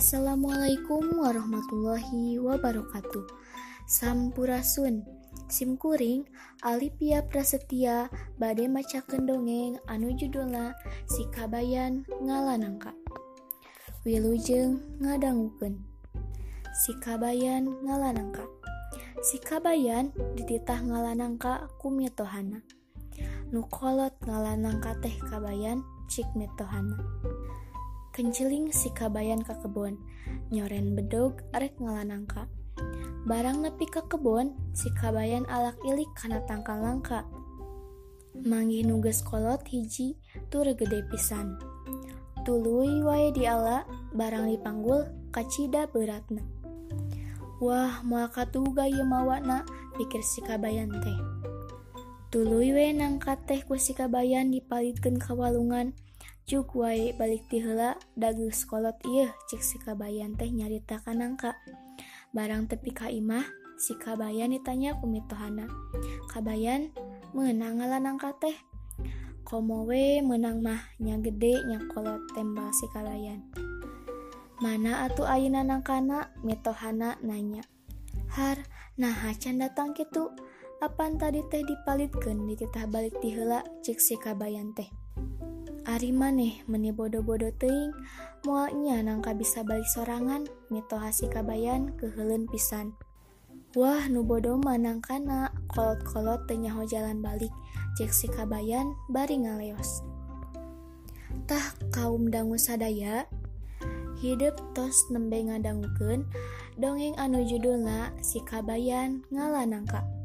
Assalamualaikum warahmatullahi wabarakatuh. Sampurasun. Simkuring Alipia Prasetya bade macakeun dongeng anu judulna Si Kabayan Ngalanangka. Wilujeng ngadangukeun. Si Kabayan Ngalanangka. Si Kabayan dititah ngalanangka ku mitohana. Nu ngalanangka teh Kabayan cik mitohana. Kenceling si kabayan ke kebon, nyoren bedog rek ngalanangka. Barang nepi ke kebon, si kabayan alak ilik karena tangkal langka. Manggih nugas kolot hiji tur gede pisan. Tului wae diala, barang dipanggul kacida beratna. Wah, moal katuga ieu mawana, pikir si kabayan teh. Tuluy we nangkat teh ku si kabayan dipalitkeun ka walungan, Cuk wae balik tihela dagu sekolot iya cek si kabayan teh nyarita kanangka. Barang tepi ka imah si kabayan ditanya kumitohana kabayan menang ngalanangka teh? Komowe menang mah nya gede nya kolot tembal si kabayan mana atuh ayeuna nangkana? mitohana nanya. Har nah hacan datang kitu? Apan tadi teh dipalitkeun dititah balik tihela cek si kabayan teh? Ari maneh meni bodo-bodo teing mualnya nangka bisa balik sorangan mito hasi kabayan kehelun pisan. Wah nu bodo manangkana, kolot-kolot tenyaho jalan balik. Cek si kabayan bari ngaleos. Tah kaum dangu sadaya hidup tos nembe ngadangukeun dongeng anu judulna si kabayan ngalanangka.